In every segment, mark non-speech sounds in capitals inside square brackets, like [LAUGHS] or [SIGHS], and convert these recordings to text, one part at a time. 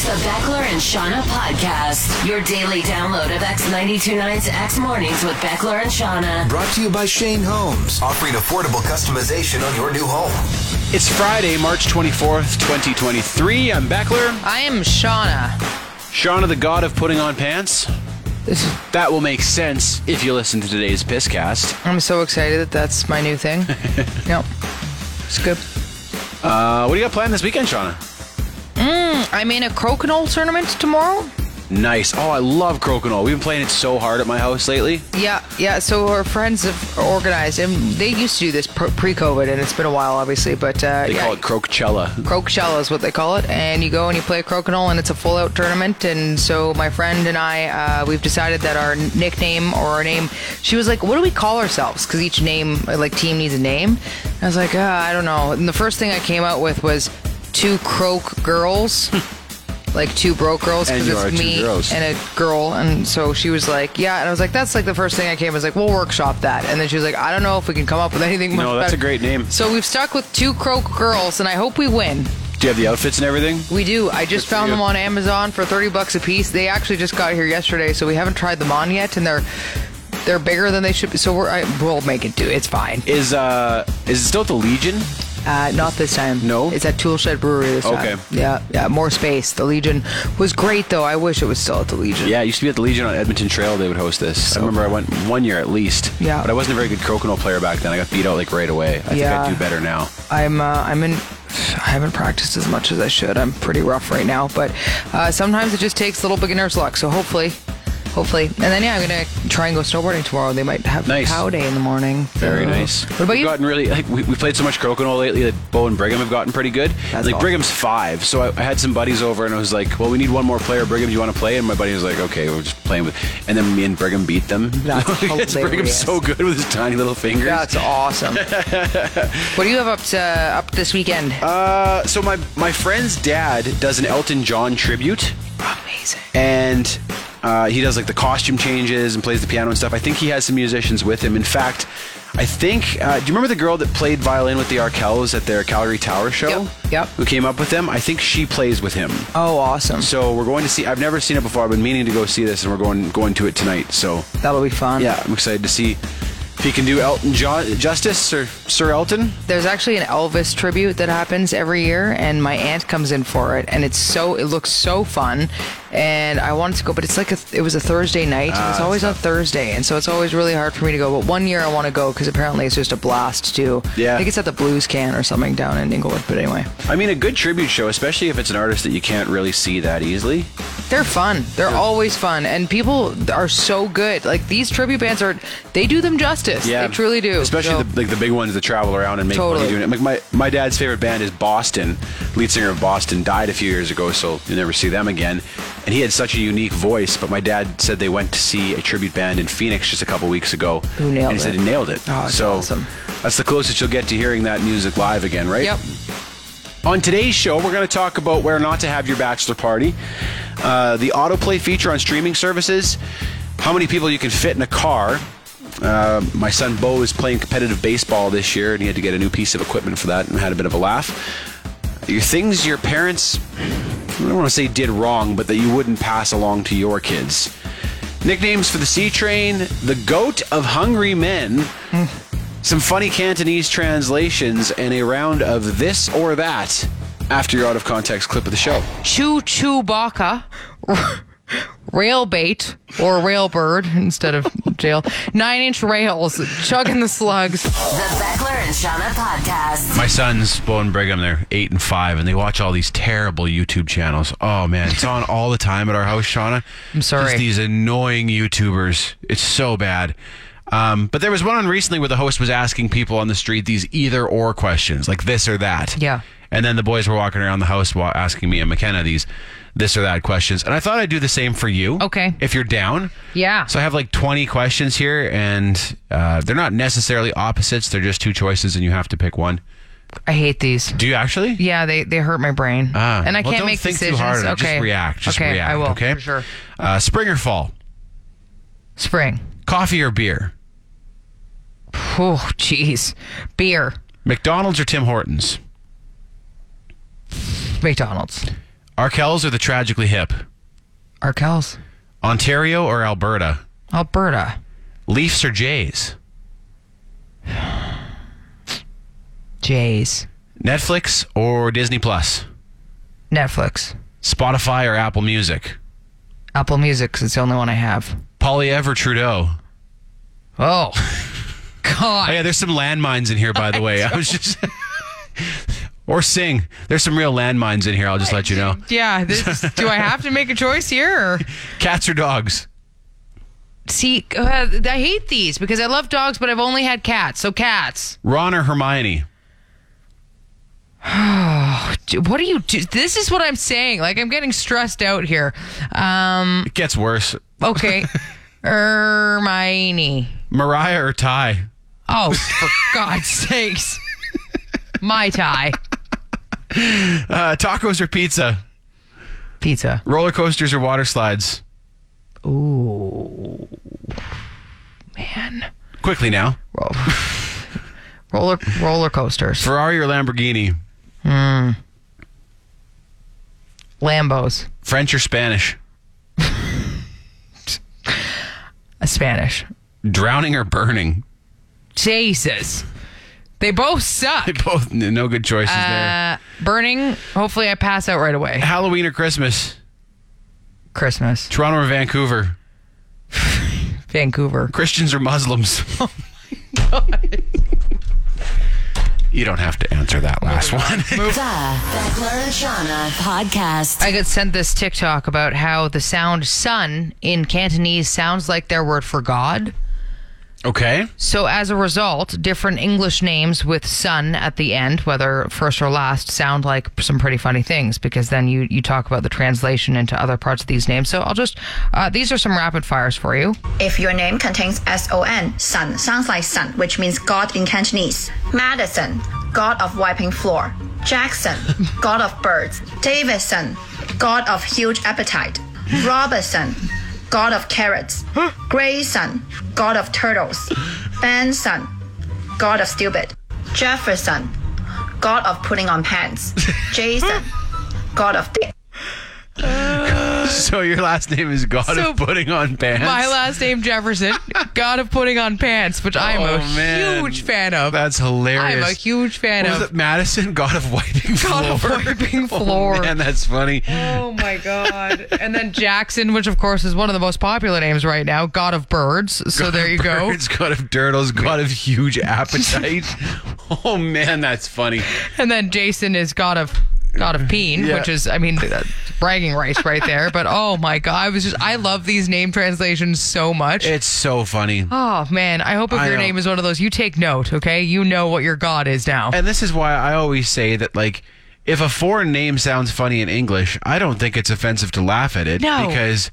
It's the Beckler and Seanna podcast, your daily download of X929's X Mornings with Beckler and Seanna. Brought to you by Shane Homes, offering affordable customization on your new home. It's Friday, March 24th, 2023. I'm Beckler. I am Seanna. Seanna, the god of putting on pants. That will make sense if you listen to today's Pisscast. I'm so excited that that's my new thing. [LAUGHS] yep. It's good. Uh, what do you got planned this weekend, Seanna? I'm in a crokinole tournament tomorrow. Nice. Oh, I love crokinole. We've been playing it so hard at my house lately. Yeah, yeah. So our friends have organized, and they used to do this pre-COVID, and it's been a while, obviously. But uh, They yeah, call it Croakchella. Croakshella is what they call it, and you go and you play crokinole, and it's a full-out tournament. And so my friend and I, uh, we've decided that our nickname or our name. She was like, "What do we call ourselves?" Because each name, like team, needs a name. I was like, uh, "I don't know." And the first thing I came out with was two croak girls. [LAUGHS] Like two broke girls And because you are it's two me girls. and a girl, and so she was like, "Yeah," and I was like, "That's like the first thing I came." I was like, "We'll workshop that," and then she was like, "I don't know if we can come up with anything." Much No, that's a great name. So we've stuck with two croak girls, and I hope we win. Do you have the outfits and everything? We do. I just Good for found you. them on Amazon for thirty bucks a piece. They actually just got here yesterday, so we haven't tried them on yet, and they're they're bigger than they should be. So we're I, we'll make it do. It's fine. Is uh is it still at the Legion? Uh, not this time. No? it's at Toolshed Brewery this time. Okay. Yeah, yeah. More space. The Legion was great though. I wish it was still at the Legion. Yeah, it used to be at the Legion on Edmonton Trail. They would host this. I remember I went one year at least. Yeah. But I wasn't a very good crokinole player back then. I got beat out like right away. I think Yeah. I'd do better now. I'm uh, I'm in. I haven't practiced as much as I should. I'm pretty rough right now, but uh, sometimes it just takes a little beginner's luck. So hopefully, hopefully, and then yeah, I'm gonna try and go snowboarding tomorrow. They might have Nice. cow day in the morning. Very So- nice. What about We've you? gotten really like we, we played so much crokinole lately that Bo and Brigham have gotten pretty good. That's like awesome. Brigham's five, so I, I had some buddies over and I was like, "Well, we need one more player. Brigham, do you want to play?" And my buddy was like, "Okay, we're just playing with." And then me and Brigham beat them. That's [LAUGHS] Brigham's so good with his tiny little fingers. That's awesome. [LAUGHS] what do you have up to, up this weekend? Uh, so my my friend's dad does an Elton John tribute. Amazing. and uh, he does like the costume changes and plays the piano and stuff. I think he has some musicians with him. In fact, I think. Uh, do you remember the girl that played violin with the Arkells at their Calgary Tower show? Yep, yep. Who came up with them? I think she plays with him. Oh, awesome. So we're going to see. I've never seen it before. I've been meaning to go see this, and we're going going to it tonight. So That'll be fun. yeah, I'm excited to see he can do Elton John justice or Sir Elton. There's actually an Elvis tribute that happens every year, and my aunt comes in for it, and it's so it looks so fun, and I wanted to go, but it's like a, it was a Thursday night, and it's ah, always on Thursday, and so it's always really hard for me to go. But one year I want to go because apparently it's just a blast too. Yeah. I think it's at the Blues Can or something down in Inglewood. But anyway, I mean, a good tribute show, especially if it's an artist that you can't really see that easily. They're fun. They're always fun, and people are so good. Like these tribute bands are, they do them justice. Yeah, they truly do. Especially So- the, like the big ones that travel around and make Totally. money doing it. Like my, my dad's favorite band is Boston. Lead singer of Boston died a few years ago, so you'll never see them again. And he had such a unique voice. But my dad said they went to see a tribute band in Phoenix just a couple weeks ago. Who nailed it? and he said he nailed it. Oh, it's so awesome. that's the closest you'll get to hearing that music live again, right? Yep. On today's show, we're going to talk about where not to have your bachelor party, uh, the autoplay feature on streaming services, how many people you can fit in a car. Uh, my son Bo is playing competitive baseball this year, and he had to get a new piece of equipment for that, and had a bit of a laugh. Your things your parents, I don't want to say did wrong, but that you wouldn't pass along to your kids. Nicknames for the C Train, the Goat of Hungry Men, some funny Cantonese translations, and a round of this or that after your out of context clip of the show. Choo Choo Baka, rail bait or railbird instead of jail, nine inch rails, chugging the slugs. The Beckler and Seanna podcast. My sons, Bo and Brigham, they're eight and five, and they watch all these terrible YouTube channels. Oh man, it's on all the time at our house, Seanna. I'm sorry. Just these annoying YouTubers. It's so bad. Um, but there was one on recently where the host was asking people on the street these either or questions, like this or that. Yeah. And then the boys were walking around the house wa- asking me and McKenna these this or that questions. And I thought I'd do the same for you. Okay. If you're down. Yeah. So I have like 20 questions here, and uh, they're not necessarily opposites. They're just two choices, and you have to pick one. I hate these. Do you actually? Yeah, they, they hurt my brain. Ah, and I well, can't don't make think decisions. too hard. Okay. Just react. Just okay, react. I will. Okay. For sure. Uh, spring or fall? Spring. Coffee or beer? Oh, jeez. Beer. McDonald's or Tim Hortons? McDonald's. Arkells or the Tragically Hip? Arkells. Ontario or Alberta? Alberta. Leafs or Jays? Jays. Netflix or Disney Plus? Netflix. Spotify or Apple Music? Apple Music 'cause it's the only one I have. Poilievre or Trudeau? Oh. [LAUGHS] God. Oh, yeah, there's some landmines in here, by the way. [LAUGHS] I was just. [LAUGHS] or Sing. There's some real landmines in here, I'll just let you know. [LAUGHS] Yeah, this, do I have to make a choice here? Or? Cats or dogs? See, uh, I hate these because I love dogs, but I've only had cats. So cats. Ron or Hermione? [SIGHS] What are you do? This is what I'm saying. Like I'm getting stressed out here. Um. It gets worse. Okay. Hermione. Mariah or Ty? Oh, for [LAUGHS] God's sakes. My tie. Uh, tacos or pizza? Pizza. Roller coasters or water slides? Ooh. Man. Quickly now. Roller roller coasters. Ferrari or Lamborghini? Lambos. French or Spanish? A [LAUGHS] Spanish. Drowning or burning? Jesus. They both suck. They both no good choices there. Uh, burning. Hopefully, I pass out right away. Halloween or Christmas? Christmas. Toronto or Vancouver? [LAUGHS] Vancouver. Christians or Muslims? [LAUGHS] you don't have to answer that last one. The Beckler and Seanna [LAUGHS] podcast. I got sent this TikTok about how the sound sun in Cantonese sounds like their word for God. Okay. So as a result, different English names with sun at the end, whether first or last, sound like some pretty funny things because then you, you talk about the translation into other parts of these names. So I'll just, uh, these are some rapid fires for you. If your name contains S-O-N, sun sounds like sun, which means God in Cantonese. Madison, God of wiping floor. Jackson, [LAUGHS] God of birds. Davidson, God of huge appetite. Robinson, God of carrots. Grayson, God of turtles. [GASPS] Benson, God of stupid. Jefferson, God of putting on pants. [LAUGHS] Jason, God of dick. [LAUGHS] So your last name is God So, of putting on pants. My last name Jefferson, God of putting on pants, which I'm Oh, a man. huge fan of. That's hilarious. I'm a huge fan What of. was it Madison? God of wiping God of floor. wiping [LAUGHS] Oh, floor. man, that's funny. Oh my god! And then Jackson, which of course is one of the most popular names right now, God of Birds. So there you go. Birds, God of turtles, God of huge appetite. [LAUGHS] oh man, that's funny. And then Jason is God of God of Peen, Yeah. which is, I mean, [LAUGHS] bragging rights right there. But oh my god, I was just, I love these name translations so much. It's so funny. oh man, I hope if I your know. name is one of those, you take note, okay? You know what your God is now. And this is why I always say that like if a foreign name sounds funny in English, I don't think it's offensive to laugh at it No. because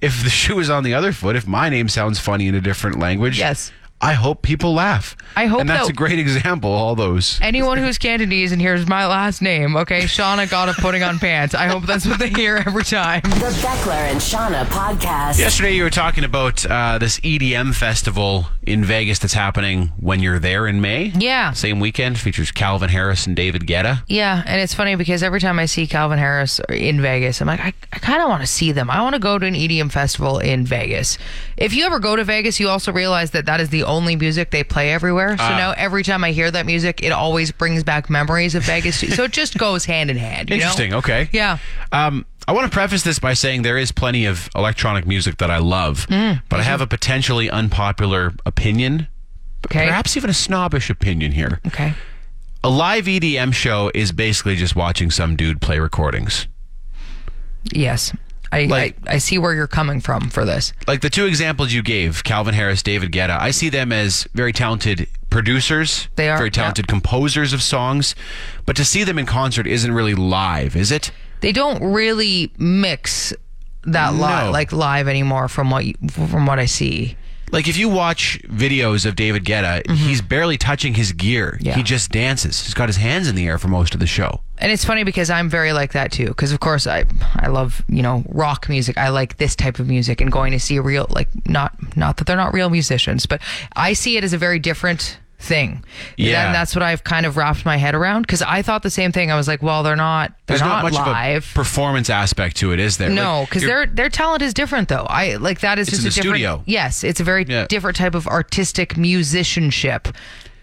if the [LAUGHS] shoe is on the other foot, if my name sounds funny in a different language, Yes. I hope people laugh. I hope and that's that- a great example. All those. Anyone who's Cantonese and hears my last name, okay, Seanna got of putting on pants. I hope that's what they hear every time. The Beckler and Seanna podcast. Yesterday, you were talking about uh, this EDM festival in Vegas that's happening when you're there in May. Yeah. Same weekend features Calvin Harris and David Guetta. Yeah, and it's funny because every time I see Calvin Harris in Vegas, I'm like, I, I kind of want to see them. I want to go to an EDM festival in Vegas. If you ever go to Vegas, you also realize that that is the only music they play everywhere. So now every time I hear that music, it always brings back memories of Vegas. so it just [LAUGHS] goes hand in hand. you know? Interesting. Okay. Yeah. Um, I want to preface this by saying there is plenty of electronic music that I love, Mm. but I have a potentially unpopular opinion, Okay. perhaps even a snobbish opinion here. Okay. A live EDM show is basically just watching some dude play recordings. Yes. I, Like- I I see where you're coming from for this. like the two examples you gave, Calvin Harris, David Guetta, I see them as very talented producers. They are, very yeah. talented composers of songs, but to see them in concert isn't really live, is it? They don't really mix that live No. like live anymore from what you, from what I see. Like if you watch videos of David Guetta, he's barely touching his gear. Mm-hmm. Yeah. He just dances. He's got his hands in the air for most of the show. And it's funny because I'm very like that too. Because of course I I love you know rock music. I like this type of music and going to see a real like not not that they're not real musicians, but I see it as a very different thing. Yeah. and that's what I've kind of wrapped my head around. Because I thought the same thing. I was like, well, they're not they're There's not, much live. of a performance aspect to it, is there? No, because you're- their their talent is different though. I like that is It's just a the different. studio. Yes, it's a very Yeah. different type of artistic musicianship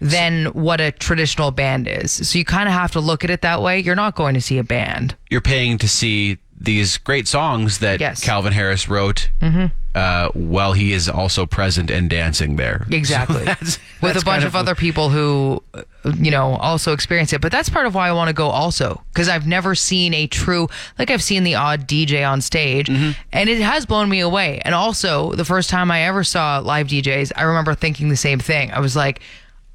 than what a traditional band is. So you kind of have to look at it that way. You're not going to see a band. you're paying to see these great songs that Yes. Mm-hmm. Calvin Harris wrote uh, while he is also present and dancing there. [LAUGHS] Exactly. So that's- With that's a bunch kind of, other people who, uh, you know, also experience it. But that's part of why I want to go also. Because I've never seen a true, like I've seen the odd DJ on stage Mm-hmm. and it has blown me away. And also, the first time I ever saw live DJs, I remember thinking the same thing. I was like,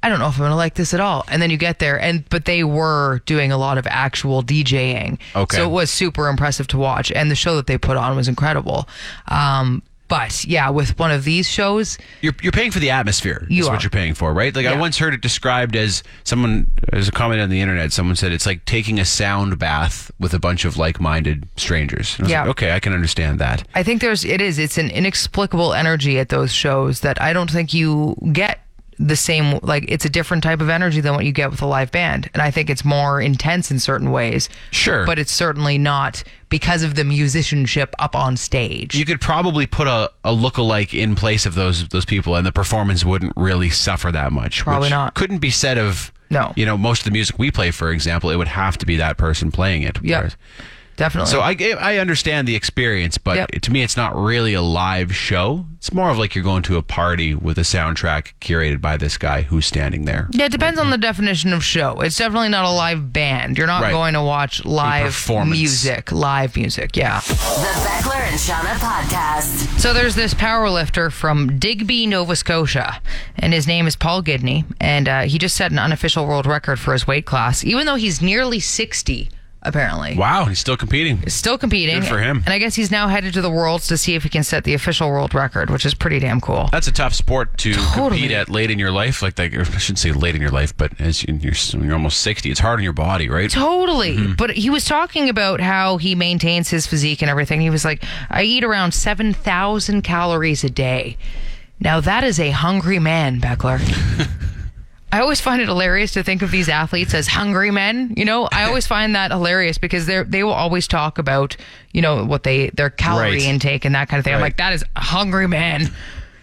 I don't know if I'm going to like this at all. And then you get there and, but they were doing a lot of actual DJing. Okay. So it was super impressive to watch. And the show that they put on was incredible. Um, but yeah, with one of these shows, You're, you're paying for the atmosphere. You is are. what you're paying for, right? Like I once heard it described as someone as a comment on the internet. Someone said it's like taking a sound bath with a bunch of like-minded strangers. And I was Yeah. like, okay, I can understand that. I think there's it is it's an inexplicable energy at those shows that I don't think you get the same like it's a different type of energy than what you get with a live band and I think it's more intense in certain ways. Sure. But it's certainly not because of the musicianship up on stage. You could probably put a, a lookalike in place of those those people, and the performance wouldn't really suffer that much. Probably not. Couldn't be said of No. You know, most of the music we play, for example, it would have to be that person playing it. Yeah. Whereas- Definitely. So I I understand the experience, but Yep. to me, it's not really a live show. It's more of like you're going to a party with a soundtrack curated by this guy who's standing there. yeah, it depends on the definition of show. It's definitely not a live band. You're not Right. going to watch live music, live music. Yeah. The Beckler and Seanna podcast. So there's this power lifter from Digby, Nova Scotia, and his name is Paul Gidney, and uh, he just set an unofficial world record for his weight class, even though he's nearly 60, apparently. Wow, he's still competing. Still competing. Good for him. And I guess he's now headed to the Worlds to see if he can set the official world record, which is pretty damn cool. That's a tough sport to Totally. compete at late in your life. Like, that, I shouldn't say late in your life, but as you, you're, you're almost 60, it's hard on your body, right? Totally. Mm-hmm. But he was talking about how he maintains his physique and everything. He was like, I eat around 7,000 calories a day. Now, that is a hungry man, Beckler. [LAUGHS] I always find it hilarious to think of these athletes as hungry men. You know, I always find that hilarious because they they will always talk about, you know, what they their calorie Right. intake and that kind of thing. I'm like, that is a hungry man.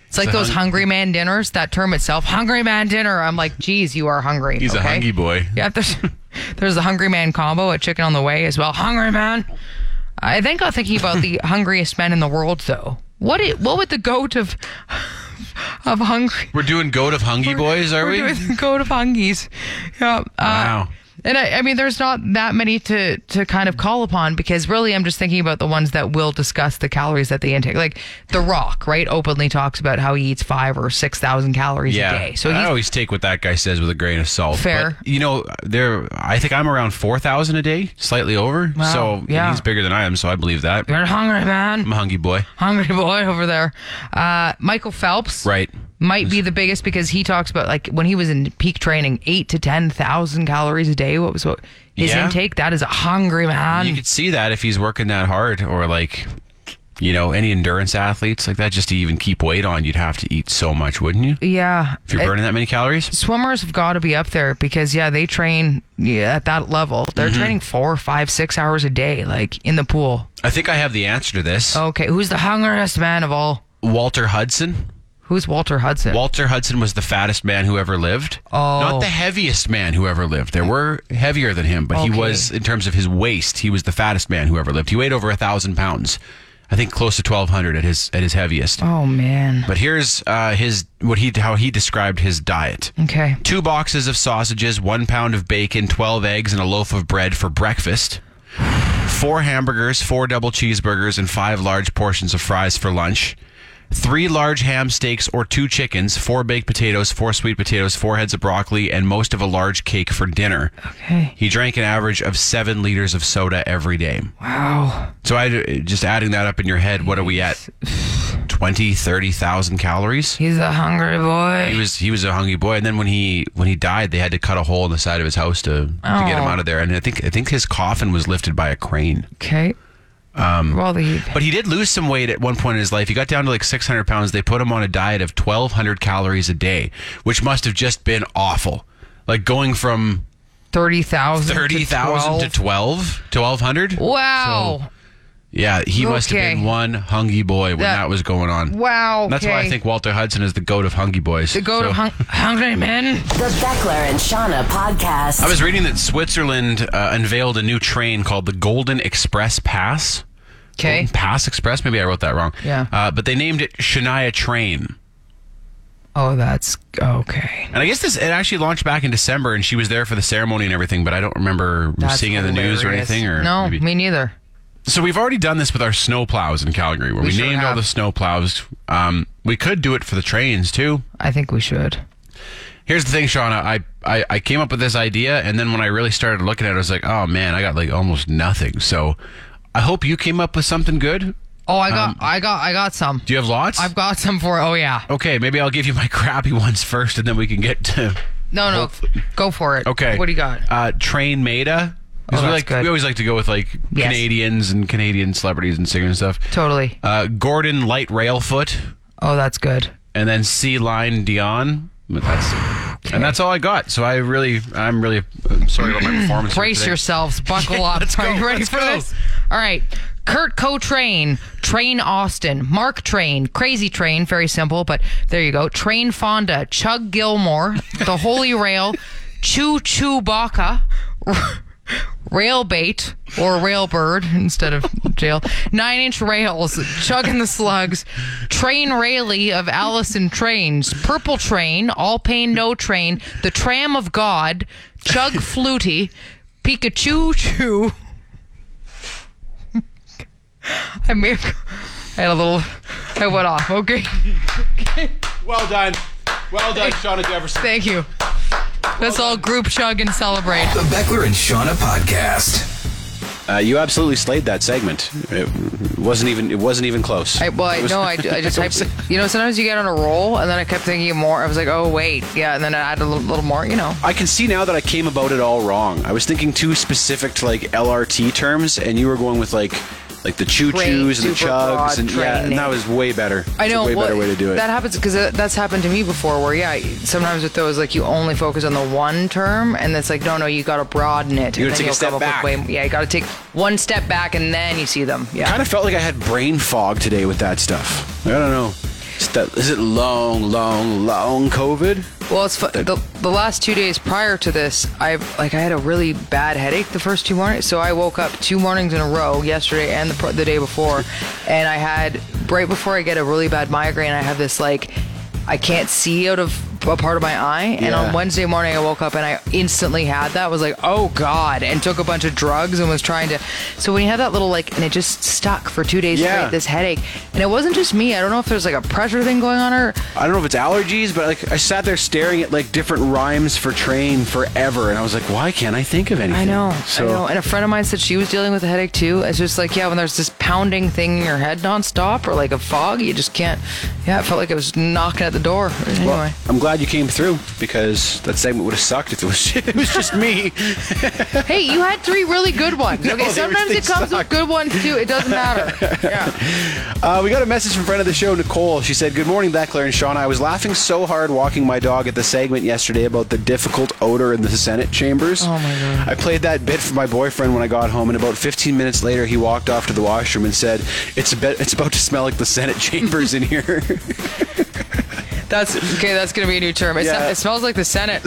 It's like those hung- hungry man dinners, that term itself, hungry man dinner. I'm like, geez, you are hungry. He's a hungry boy. Yeah, there's [LAUGHS] there's the Hungry Man combo at Chicken on the Way as well. Hungry Man. I think I'm thinking about the [LAUGHS] hungriest men in the world, though. What it, what would the goat of of hungry? We're doing goat of hungry boys, are we're we? doing goat of hungies. Yeah. Uh, Wow. And I, I mean, there's not that many to to kind of call upon because really, I'm just thinking about the ones that will discuss the calories that they intake. Like The Rock, right? Openly talks about how he eats five or six thousand calories yeah. a day. So I always take what that guy says with a grain of salt. Fair. But, you know, there. I think I'm around four thousand a day, slightly over. Wow. So Yeah. he's bigger than I am, so I believe that. you're hungry man. I'm a hungry boy. hungry boy over there. Uh, Michael Phelps, Right. Might be the biggest because he talks about like when he was in peak training, eight to ten thousand calories a day. What was what his Yeah. intake? That is a hungry man. You could see that if he's working that hard, or like, you know, any endurance athletes like that, just to even keep weight on, you'd have to eat so much, wouldn't you? yeah, If you're It- burning that many calories. swimmers have got to be up there because yeah, they train yeah, at that level. They're Mm-hmm. training four, five, six hours a day, like in the pool. I think I have the answer to this. Okay, who's the hungriest man of all? Walter Hudson. Who's Walter Hudson? Walter Hudson was the fattest man who ever lived. Oh. Not the heaviest man who ever lived. There were heavier than him, but he was, in terms of his waist, he was the fattest man who ever lived. He weighed over a thousand pounds. I think close to twelve hundred at his at his heaviest. oh man. But here's uh, his what he how he described his diet. Okay. Two boxes of sausages, one pound of bacon, twelve eggs, and a loaf of bread for breakfast. four hamburgers, four double cheeseburgers, and five large portions of fries for lunch. Three large ham steaks or two chickens, four baked potatoes, four sweet potatoes, four heads of broccoli, and most of a large cake for dinner. Okay. He drank an average of seven liters of soda every day. Wow. So I just adding that up in your head, what are we at? 20, 30,000 calories? He's a hungry boy. He was he was a hungry boy, and then when he when he died, they had to cut a hole in the side of his house to, to get him Oh. out of there. And I think I think his coffin was lifted by a crane. okay. Um, well, the But he did lose some weight at one point in his life. He got down to like 600 pounds. They put him on a diet of 1,200 calories a day, which must have just been awful. Like going from thirty thousand. 30,000 to 12 to 1,200. Wow. Yeah, he must have been one hungry boy when That- that, was going on. wow. That's why I think Walter Hudson is the goat of hungry boys. the goat So- of hung- hungry men. The Beckler and Seanna podcast. I was reading that Switzerland uh, unveiled a new train called the Golden Express Pass. Okay. Golden Pass Express? Maybe I wrote that wrong. Yeah. Uh, but they named it Shania Train. Oh, that's okay. And I guess this it actually launched back in December, and she was there for the ceremony and everything. But I don't remember That's seeing it in the news or hilarious. anything. Or no, maybe- me neither. So we've already done this with our snow plows in Calgary, where We we, sure named all the snow plows. Um, we could do it for the trains too. I think we should. Here's the thing, Seanna. I, I, I came up with this idea, and then when I really started looking at it, I was like, oh man, I got like almost nothing. So I hope you came up with something good. Oh, I got, I got, I got some. Do you have lots? I've got some for. Oh yeah. Okay, maybe I'll give you my [LAUGHS] crappy ones first, and then we can get to. No, no, go for it. Okay. What do you got? Uh, Train Maida. Oh, we like good. we always like to go with like Yes. Canadians and Canadian celebrities and singers and stuff. Totally. Uh, Gordon Light Railfoot, Oh, that's good. and then Sea Line Dion. But that's and that's all I got. So I really, I'm really sorry about my performance. Brace yourselves. Buckle up. [LAUGHS] Let's go, Are you ready for go. this? All right. Kurt Co-Train, Train Austin, Mark Train, Crazy Train, very simple, but there you go. Train Fonda, Chug Gilmore, The Holy Rail, Choo Choo Baka, Railbait or Railbird instead of jail, Nine Inch Rails, Chugging the Slugs, Train Rayleigh of Allison Trains, Purple Train, All Pain No Train, The Tram of God, Chug Flutie, Pikachu Choo. I may have, I had a little, I went off. Okay. Well done, well done, Seanna Jefferson. Thank you. Let's all group chug and celebrate. The Beckler and Seanna podcast. Uh, you absolutely slayed that segment. It wasn't even. It wasn't even close. I, well, I, no, I, I [LAUGHS] just, I, you know, sometimes you get on a roll, and then I kept thinking more. I was like, oh wait, yeah, and then I added a little, little more. You know, I can see now that I came about it all wrong. I was thinking too specific to like LRT terms, and you were going with like like the choo choos and the chugs, and yeah, and that was way better. I know. a way well, better way to do it. That happens because that's happened to me before. Where yeah, sometimes with those, like you only focus on the one term, and it's like no, no, you got to broaden it. You gotta take a step come up with back. way- yeah, you got to take one step back, and then you see them. Yeah. kind of felt like I had brain fog today with that stuff. I don't know. Is, that, is it long, long, long COVID? Well, it's fu- the, the last two days prior to this, I like I had a really bad headache the first two mornings. So I woke up two mornings in a row, yesterday and the, the day before, [LAUGHS] and I had right before I get a really bad migraine, I have this like I can't see out of a part of my eye. And Yeah. on Wednesday morning, I woke up and I instantly had that. I was like, oh god, and took a bunch of drugs and was trying to. So when you have that little like, and it just stuck for two days Yeah. straight, this headache, and it wasn't just me. I don't know if there's like a pressure thing going on or I don't know if it's allergies, but like I sat there staring at like different rhymes for train forever, and I was like, why can't I think of anything? I know, So I know. And a friend of mine said she was dealing with a headache too. It's just like, yeah, when there's this pounding thing in your head nonstop or like a fog, you just can't. Yeah, it felt like it was knocking at the door. Anyway, Well, I'm glad you came through because that segment would have sucked if it was [LAUGHS] it was just me. [LAUGHS] hey, you had three really good ones. No, Okay, they- sometimes they it comes suck. with good ones too. It doesn't matter. [LAUGHS] Yeah. Uh, we got a message from friend of the show, Nicole. She said, Good morning, Beckler and Sean. I was laughing so hard walking my dog at the segment yesterday about the difficult odor in the Senate chambers. Oh, my God. I played that bit for my boyfriend when I got home, and about 15 minutes later, he walked off to the washroom and said, It's, a bit, it's about to smell like the Senate chambers in here. That's okay. That's gonna be a new term. It, Yeah. it smells like the Senate.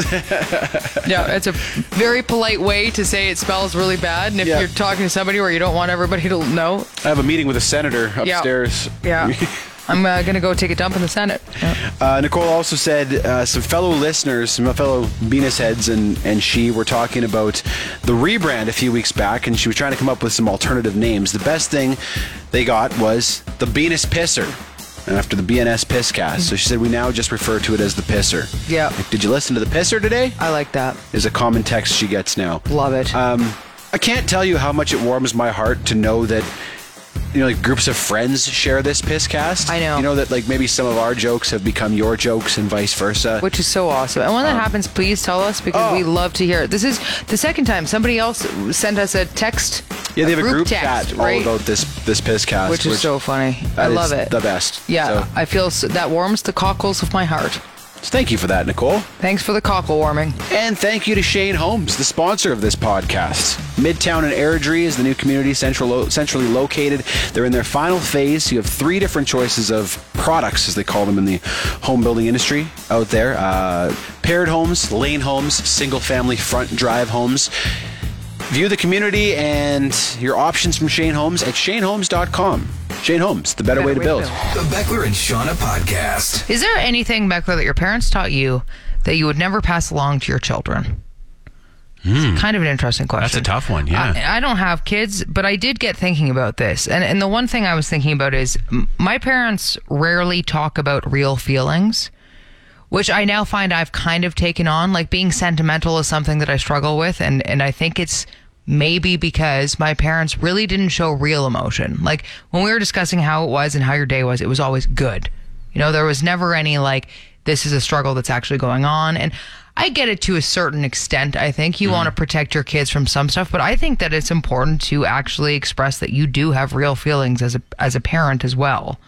yeah, it's a very polite way to say it smells really bad. And if Yeah. you're talking to somebody where you don't want everybody to know, I have a meeting with a senator Yeah. upstairs. Yeah. [LAUGHS] I'm uh, gonna go take a dump in the Senate. Yeah. Uh, Nicole also said uh, some fellow listeners, some fellow Venus heads, and, and she were talking about the rebrand a few weeks back, and she was trying to come up with some alternative names. The best thing they got was the Venus Pisser. After the BNS Pisscast. So she said we now just refer to it as the Pisser. Yeah. Like, did you listen to the Pisser today? I like that. Is a common text she gets now. Love it. Um, I can't tell you how much it warms my heart to know that you know, like groups of friends share this piss cast. I know. You know that like maybe some of our jokes have become your jokes and vice versa. which is so awesome. And when that um, happens, please tell us because oh. we love to hear it. This is the second time somebody else sent us a text. yeah, they have a group, text, chat right? all about this this pisscast, which is so funny. I love it. The best. Yeah, So, I feel so, that warms the cockles of my heart. Thank you for that, Nicole. Thanks for the cockle warming. And thank you to Shane Homes, the sponsor of this podcast. Midtown and Airdrie is the new community central, centrally located. They're in their final phase. You have three different choices of products, as they call them in the home building industry out there uh, paired homes, lane homes, single family front drive homes. View the community and your options from Shane Homes at shanehomes.com. Shane Homes, the better, way to build. The Beckler and Seanna podcast. Is there anything, Beckler, that your parents taught you that you would never pass along to your children? It's kind of an interesting question. Hmm. That's a tough one, yeah. I, I don't have kids, but I did get thinking about this. And, and the one thing I was thinking about is my parents rarely talk about real feelings, which I now find I've kind of taken on. Like being sentimental is something that I struggle with. And, and I think it's maybe because my parents really didn't show real emotion. Like when we were discussing how it was and how your day was, it was always good. You know, there was never any like, this is a struggle that's actually going on. And I get it to a certain extent. I think you mm-hmm. want to protect your kids from some stuff, but I think that it's important to actually express that you do have real feelings as a as a parent as well.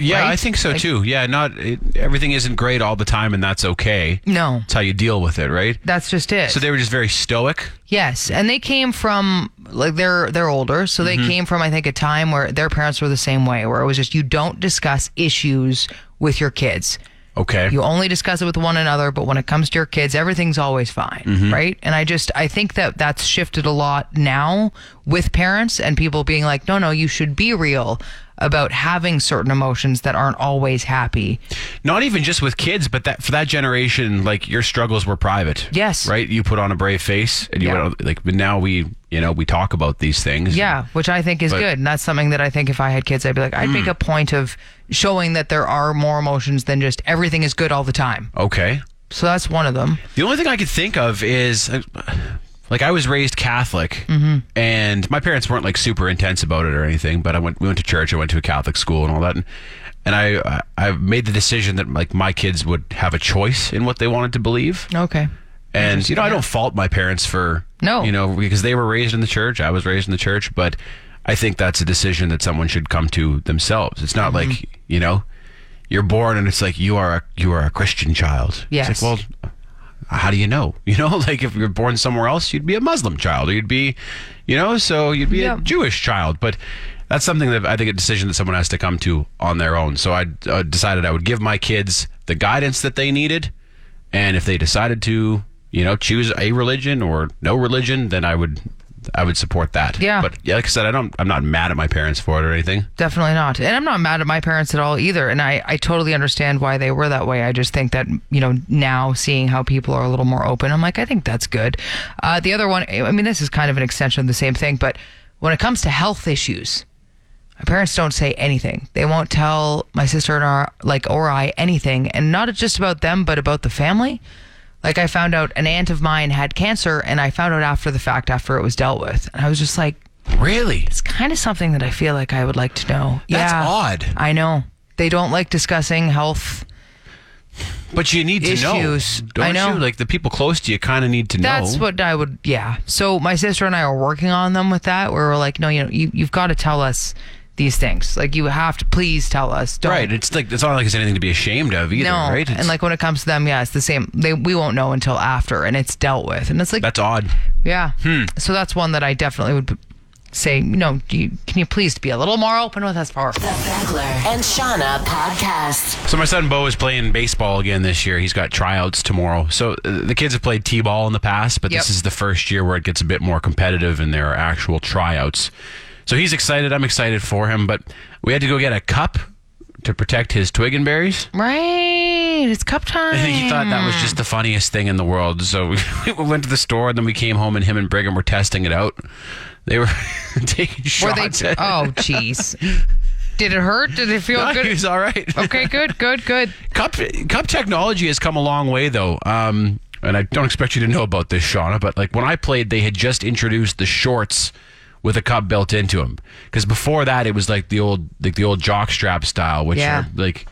Yeah, Right? I think so Like- too. Yeah, not it, everything isn't great all the time, and that's okay. No, It's how you deal with it, right? that's just it. So they were just very stoic. Yes, and they came from like they're they're older, so they mm-hmm. came from I think a time where their parents were the same way, where it was just you don't discuss issues with your kids. Okay. You only discuss it with one another, but when it comes to your kids, everything's always fine, mm-hmm. right? And I just I think that that's shifted a lot now with parents and people being like, "No, no, you should be real about having certain emotions that aren't always happy." Not even just with kids, but that for that generation, like your struggles were private. Yes. Right. You put on a brave face, and you Yeah. went, like. But now we, you know, we talk about these things. Yeah, which I think is But- good. And that's something that I think if I had kids, I'd be like, I'd make a point of showing that there are more emotions than just everything is good all the time. Okay. So that's one of them. The only thing I could think of is, uh, like, I was raised Catholic, Mm-hmm. and my parents weren't like super intense about it or anything. But I went, we went to church. I went to a Catholic school and all that, and, and I, I made the decision that like my kids would have a choice in what they wanted to believe. Okay. And you know, I don't fault my parents for No. you know, because they were raised in the church. I was raised in the church, but I think that's a decision that someone should come to themselves. It's not Mm-hmm. like you know, you're born and it's like you are a you are a Christian child. Yes. It's like, well, how do you know? [LAUGHS] You know, like if you're born somewhere else, you'd be a Muslim child, or you'd be, you know, so you'd be a Jewish child. But that's something that I think a decision that someone has to come to on their own. So I uh, decided I would give my kids the guidance that they needed, and if they decided to, you know, choose a religion or no religion, then I would. I would support that. Yeah. But yeah, like I said, I don't. I'm not mad at my parents for it or anything. Definitely not. And I'm not mad at my parents at all either. And I, I totally understand why they were that way. I just think that, you know, now seeing how people are a little more open, I'm like, I think that's good. Uh, the other one, I mean, this is kind of an extension of the same thing, but when it comes to health issues, my parents don't say anything. They won't tell my sister and our, like, or I anything. And not just about them, but about the family. Like, I found out an aunt of mine had cancer, and I found out after the fact, after it was dealt with. And I was just like, Really? it's kind of something that I feel like I would like to know. That's yeah, odd. I know. They don't like discussing health. But you need to Issues. know. Don't I know. you? Like the people close to you kind of need to know. That's what I would, yeah. So my sister and I are working on them with that, where we're like, no, you know, you, you've got to tell us these things. Like, you have to please tell us. Don't, Right. It's like it's not like it's anything to be ashamed of either, no. right? It's, And like when it comes to them, yeah, it's the same. They we won't know until after, and it's dealt with. And it's like, that's odd. yeah. Hmm. So that's one that I definitely would say, you know, do you, can you please be a little more open with us for? The Beckler and Seanna podcast. So my son Bo is playing baseball again this year. He's got tryouts tomorrow. So uh, the kids have played t-ball in the past, but Yep. this is the first year where it gets a bit more competitive and there are actual tryouts. So he's excited. I'm excited for him, but we had to go get a cup to protect his twig and berries. Right. It's cup time. [LAUGHS] And he thought that was just the funniest thing in the world. So we, [LAUGHS] we went to the store and then we came home and him and Brigham were testing it out. They were [LAUGHS] taking Were they? shots. at it. Oh, jeez. Did it hurt? Did it feel No, good? he was all right. Okay, good, good, good. Cup cup technology has come a long way though. Um, and I don't expect you to know about this, Seanna, but like when I played, they had just introduced the shorts with a cup built into them. Because before that, it was like the old like the old jock strap style, which Yeah. are like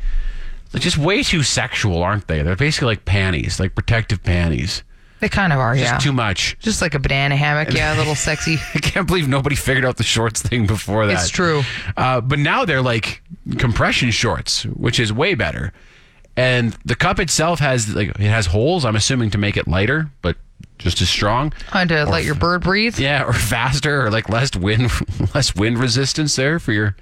just way too sexual, aren't they? They're basically like panties, like protective panties. They kind of are, Just yeah. too much. Just like a banana hammock, yeah, a little [LAUGHS] sexy. I can't believe nobody figured out the shorts thing before that. It's true. Uh, but now they're like compression shorts, which is way better. And the cup itself has like it has holes. I'm assuming to make it lighter, but just as strong. Trying to let your bird breathe. Yeah, or faster, or like less wind, [LAUGHS] less wind resistance there for your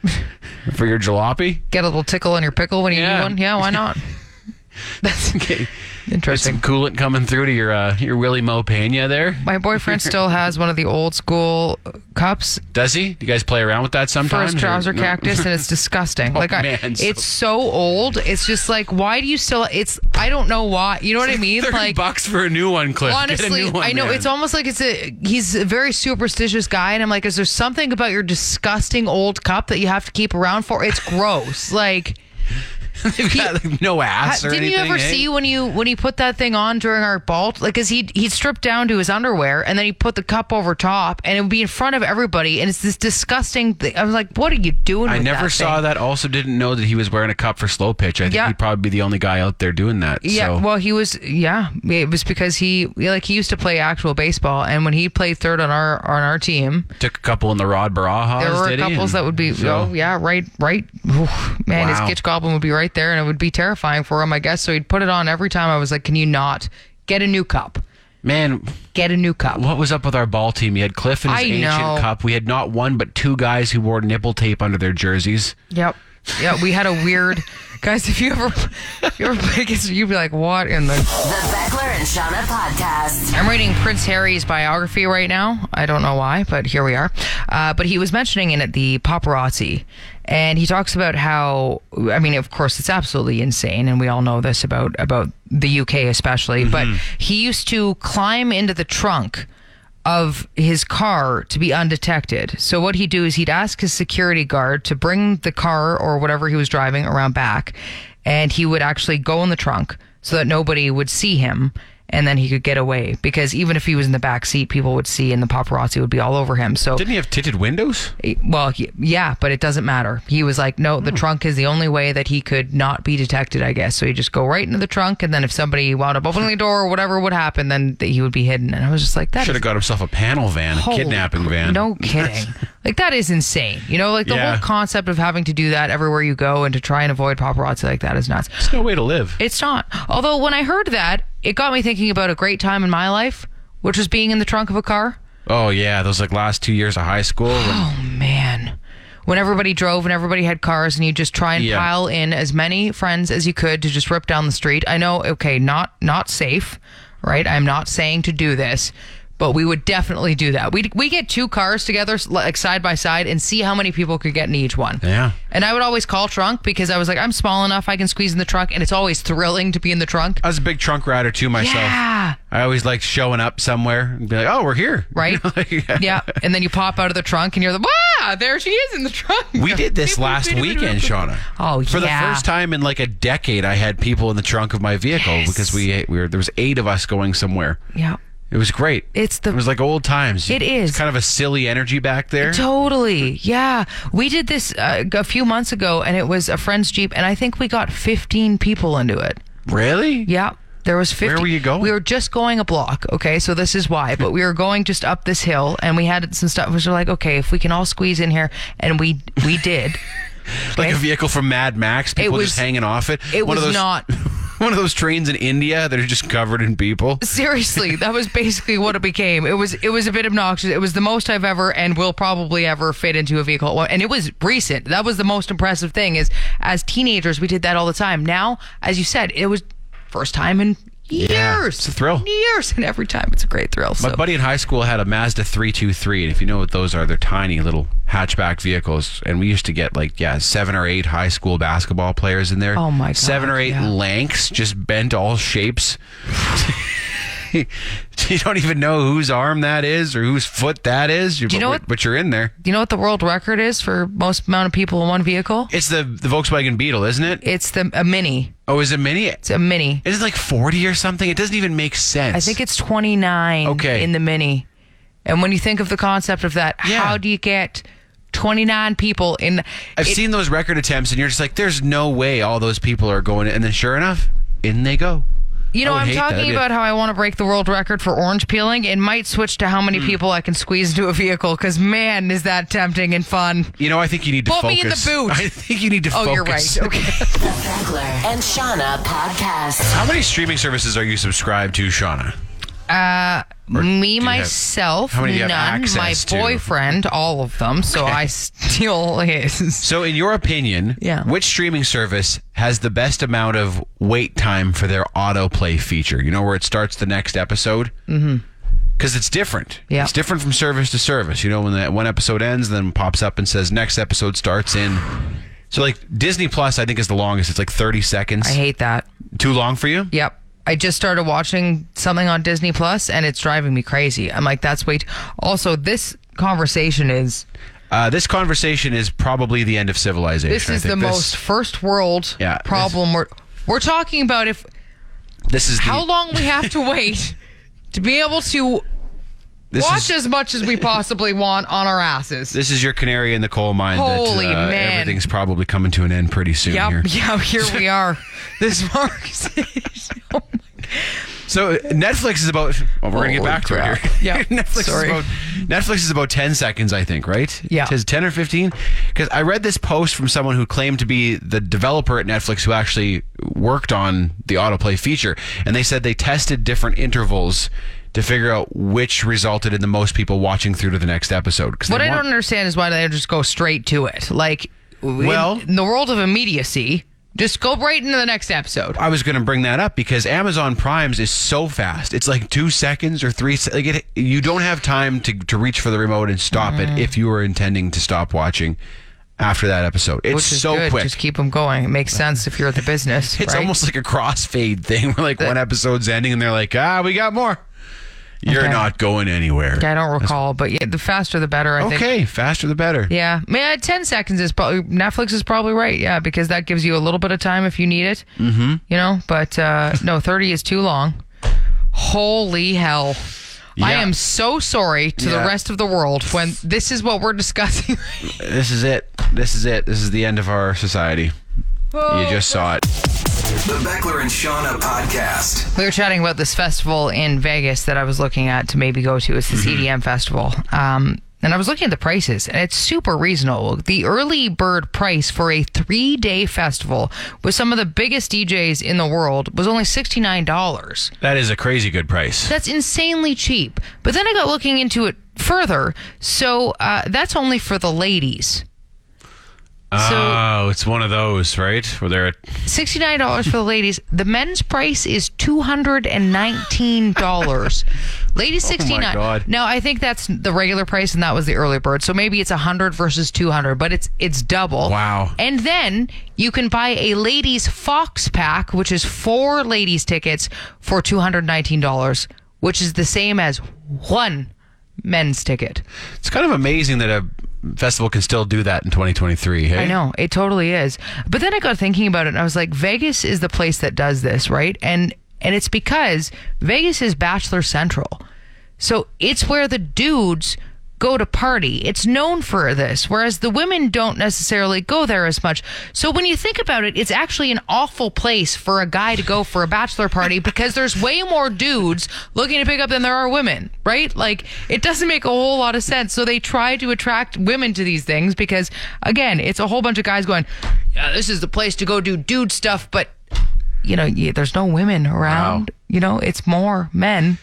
for your jalopy. Get a little tickle in your pickle when you Yeah. need one. Yeah, why not? [LAUGHS] That's Okay, interesting. coolant coming through to your uh, your Wily Mo Pena there. My boyfriend [LAUGHS] still has one of the old school cups Does he? Do you guys play around with that sometimes? his trouser no? cactus, and it's [LAUGHS] disgusting. like, I, man, so- it's so old. It's just like, why do you still? It's I don't know why. You know what I mean? [LAUGHS] Like, bucks for a new one, Cliff. Get a honestly, new one, I know man. it's almost like it's a. He's a very superstitious guy, and I'm like, is there something about your disgusting old cup that you have to keep around for? It's gross. like. [LAUGHS] They've got like, no ass Ha- Didn't you ever eh? see when you when he put that thing on during our ball? Like, cause he he stripped down to his underwear and then he put the cup over top, and it would be in front of everybody, and it's this disgusting. thing. I was like, what are you doing? I never that saw thing? that. Also, didn't know that he was wearing a cup for slow pitch. I think Yeah. he'd probably be the only guy out there doing that. Yeah, so. well, he was. Yeah, it was because he like he used to play actual baseball, and when he played third on our on our team, took a couple in the Rod Barajas. there were did couples that would be. so- oh yeah, right, right. Man, Wow. his Gitch Goblin would be right there, and it would be terrifying for him, I guess. So he'd put it on every time. I was like, "Can you not get a new cup? man. Get a new cup." What was up with our ball team? You had Cliff and his I ancient know. cup. We had not one but two guys who wore nipple tape under their jerseys. Yep. Yeah, we had a weird guys. If you ever, if you ever play against, you'd be like, "What in the?" The Beckler and Seanna podcast. I'm reading Prince Harry's biography right now. I don't know why, but here we are. Uh, but he was mentioning in it the paparazzi, and he talks about how. I mean, of course, it's absolutely insane, and we all know this about about the UK especially. But he used to climb into the trunk of his car to be undetected. So what he'd do is he'd ask his security guard to bring the car or whatever he was driving around back, and he would actually go in the trunk so that nobody would see him. And then he could get away because even if he was in the back seat, people would see, and the paparazzi would be all over him. So Didn't he have tinted windows? well, y- yeah, but it doesn't matter. He was like, no, the hmm. trunk is the only way that he could not be detected, I guess. So he just go right into the trunk, and then if somebody wound up opening the door or whatever would happen, then he would be hidden. And I was just like, that Should have got himself a panel van, a kidnapping cr- van. No kidding. [LAUGHS] like that is insane. You know, like the Yeah. whole concept of having to do that everywhere you go and to try and avoid paparazzi like that is nuts. There's no way to live. It's not. Although when I heard that, it got me thinking about a great time in my life, which was being in the trunk of a car. Oh yeah, those like last two years of high school. when- Oh man. When everybody drove and everybody had cars and you just try and Yeah. pile in as many friends as you could to just rip down the street. I know, okay, not not safe, right? I'm not saying to do this, but we would definitely do that. We we get two cars together like side by side and see how many people could get in each one. Yeah. And I would always call trunk because I was like, I'm small enough, I can squeeze in the trunk, and it's always thrilling to be in the trunk. I was a big trunk rider too myself. Yeah. I always liked showing up somewhere and be like, "Oh, we're here." [LAUGHS] Right? yeah. And then you pop out of the trunk and you're like, wow, there she is in the trunk. We did this last weekend, Seanna. Oh, yeah. For the first time in like a decade, I had people in the trunk of my vehicle Yes. because we we were there was eight of us going somewhere. Yeah. It was great. It's the- It was like old times. It is. It's kind of a silly energy back there. Totally. Yeah. We did this uh, a few months ago and it was a friend's Jeep and I think we got 15 people into it. Really? Yeah. There was 50. Where were you going? We were just going a block. Okay. So this is why. But we were going just up this hill and we had some stuff. We were like, okay, if we can all squeeze in here. And we, we did. [LAUGHS] Like Okay. a vehicle from Mad Max, people was- just hanging off it. It one was of those, not. [LAUGHS] one of those trains in India that are just covered in people. Seriously, that was basically what it became. It was it was a bit obnoxious. It was the most I've ever and will probably ever fit into a vehicle. And it was recent. That was the most impressive thing. Is as teenagers we did that all the time. Now, as you said, it was first time in Yeah, Years. it's a thrill. Years. And every time it's a great thrill. My So buddy in high school had a Mazda 323, and if you know what those are, they're tiny little hatchback vehicles. And we used to get like yeah, seven or eight high school basketball players in there. Oh, my God, Seven or eight yeah. lanks, just bent all shapes. [LAUGHS] [LAUGHS] you don't even know whose arm that is or whose foot that is. you but, know what- But you're in there. Do you know what the world record is for most amount of people in one vehicle? It's the the Volkswagen Beetle, isn't it? It's the a mini. Oh, is it mini? It's a mini. Is it like 40 or something? It doesn't even make sense. I think it's 29 Okay. in the mini. And when you think of the concept of that, Yeah. how do you get 29 people in? I've it- seen those record attempts, and you're just like, there's no way all those people are going. And then sure enough, in they go. You know, I would I'm talking That'd about how I want to break the world record for orange peeling. It might switch to how many Hmm. people I can squeeze into a vehicle because, man, is that tempting and fun. You know, I think you need to Put focus. me in the boot. [LAUGHS] I think you need to Oh, focus. you're right. Okay. [LAUGHS] The Beckler and Seanna podcast. How many streaming services are you subscribed to, Seanna? Uh, Or me myself, have none. My to? boyfriend, all of them. So I steal his. So, in your opinion, Yeah. which streaming service has the best amount of wait time for their autoplay feature? You know, where it starts the next episode? Mm-hmm. Because it's different. Yeah. It's different from service to service. You know, when that one episode ends, then pops up and says next episode starts in. So, like Disney Plus, I think is the longest. It's like 30 seconds. I hate that. Too long for you? Yep. I just started watching something on Disney Plus and it's driving me crazy. I'm like, that's way. T- also, this conversation is Uh, this conversation is probably the end of civilization. this is the. This- most first world Yeah, problem. We're we're talking about if This is the, how long we have to wait [LAUGHS] to be able to this watch is, as much as we possibly want on our asses. This is your canary in the coal mine. Holy that, uh, man. Everything's probably coming to an end pretty soon Yep. here. [LAUGHS] Yeah. Here we are. [LAUGHS] This marks. [LAUGHS] oh So Netflix is about. Well, we're gonna get Holy back to it here. Yeah, Netflix sorry. is about. Netflix is about ten seconds, I think, right? Yeah. it says ten or fifteen. Because I read this post from someone who claimed to be the developer at Netflix who actually worked on the autoplay feature, and they said they tested different intervals to figure out which resulted in the most people watching through to the next episode. What I want- don't understand is why they just go straight to it. Like, Well- in, the world of immediacy, just go right into the next episode. I was going to bring that up because Amazon Prime's is so fast. It's like two seconds or three. se- Like it, you don't have time to, to reach for the remote and stop Mm-hmm. it if you were intending to stop watching after that episode. It's so good. quick. Just keep them going. It makes sense if you're at the [LAUGHS] business. it's right? almost like a crossfade thing [LAUGHS] where like one episode's ending and they're like, ah, we got more. You're Okay. not going anywhere. I don't recall, but yeah, the faster the better. I think. Okay, faster the better. Yeah, man, ten seconds is probably Netflix is probably right. Yeah, because that gives you a little bit of time if you need it. Mm-hmm. You know, but uh, no, thirty is too long. Holy hell! I am so sorry to the rest of the world when this is what we're discussing. [LAUGHS] This is it. This is it. This is the end of our society. You just saw it. The Beckler and Seanna podcast. We were chatting about this festival in Vegas that I was looking at to maybe go to. It's this EDM festival. Um, and I was looking at the prices, and it's super reasonable. The early bird price for a three day festival with some of the biggest DJs in the world was only $69. That is a crazy good price. That's insanely cheap. But then I got looking into it further. So uh, that's only for the ladies. Oh, it's one of those, right? Where they're at Sixty-nine dollars for the ladies. The men's price is two hundred and nineteen dollars. [LAUGHS] Ladies oh sixty-nine. God. Now I think that's the regular price, and that was the early bird. So maybe it's hundred versus two hundred, but it's it's double. Wow. And then you can buy a ladies Fox pack, which is four ladies tickets for two hundred nineteen dollars, which is the same as one men's ticket. It's kind of amazing that a festival can still do that in 2023. Hey? I know it totally is. But then I got thinking about it, and I was like, Vegas is the place that does this, right? And and it's because Vegas is Bachelor Central, so it's where the dudes go to party. It's known for this, whereas the women don't necessarily go there as much. So when you think about it, it's actually an awful place for a guy to go for a bachelor party because there's way more dudes looking to pick up than there are women, right? Like it doesn't make a whole lot of sense. So they try to attract women to these things because again, it's a whole bunch of guys going, "Yeah, this is the place to go do dude stuff," but you know, there's no women around. You know, it's more men.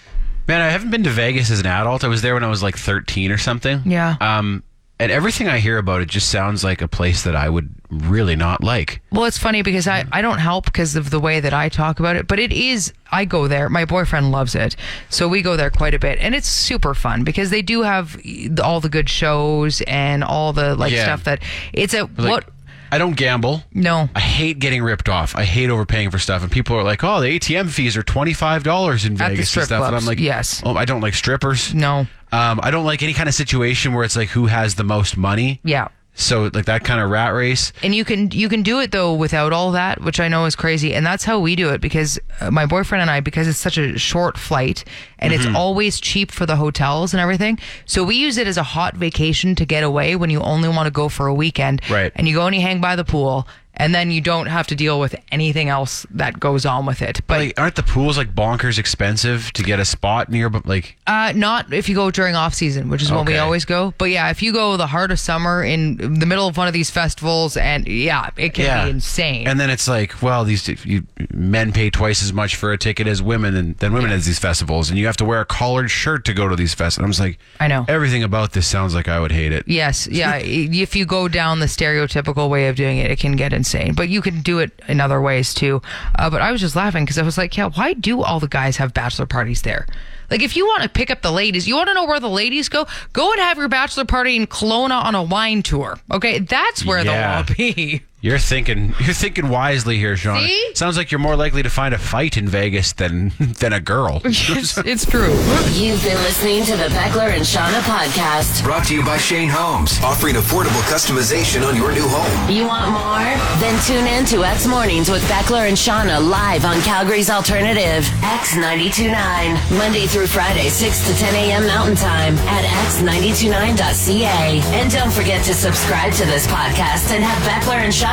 Man, I haven't been to Vegas as an adult. I was there when I was like 13 or something. Yeah. Um, and everything I hear about it just sounds like a place that I would really not like. Well, it's funny because I, I don't help because of the way that I talk about it, but it is, I go there. My boyfriend loves it. So we go there quite a bit. And it's super fun because they do have all the good shows and all the like Yeah. stuff that it's a, Like, what? I don't gamble. No. I hate getting ripped off. I hate overpaying for stuff. And people are like, "Oh, the ATM fees are twenty five dollars in At the Vegas strip and stuff." And clubs, I'm like, yes. Oh, I don't like strippers. No. Um, I don't like any kind of situation where it's like who has the most money. Yeah. So like that kind of rat race. And you can you can do it though without all that, which I know is crazy. And that's how we do it because uh, my boyfriend and I, because it's such a short flight and Mm-hmm. it's always cheap for the hotels and everything. So we use it as a hot vacation to get away when you only want to go for a weekend. Right. And you go and you hang by the pool, and then you don't have to deal with anything else that goes on with it. But Like, aren't the pools like bonkers expensive to get a spot near? But like, Uh, not if you go during off season, which is when we always go. But yeah, if you go the heart of summer in the middle of one of these festivals, and yeah, it can be insane. And then it's like, well, these you, men pay twice as much for a ticket as women, and than women at these festivals, and you have to wear a collared shirt to go to these festivals. I'm just like, I know. everything about this sounds like I would hate it. Yes, yeah. [LAUGHS] if you go down the stereotypical way of doing it, it can get insane. But you can do it in other ways too. Uh, but I was just laughing because I was like, yeah, why do all the guys have bachelor parties there? Like, if you want to pick up the ladies, you want to know where the ladies go? Go and have your bachelor party in Kelowna on a wine tour. Okay, that's where Yeah. they'll all be. [LAUGHS] You're thinking, [LAUGHS] you're thinking wisely here, Sean. See? Sounds like you're more likely to find a fight in Vegas than [LAUGHS] than a girl. [LAUGHS] it's, it's true. You've been listening to the Beckler and Seanna podcast. Brought to you by Shane Homes, offering affordable customization on your new home. You want more? Then tune in to X Mornings with Beckler and Seanna live on Calgary's Alternative, X929. Monday through Friday, 6 to 10 a.m. Mountain Time at x929.ca. And don't forget to subscribe to this podcast and have Beckler and Seanna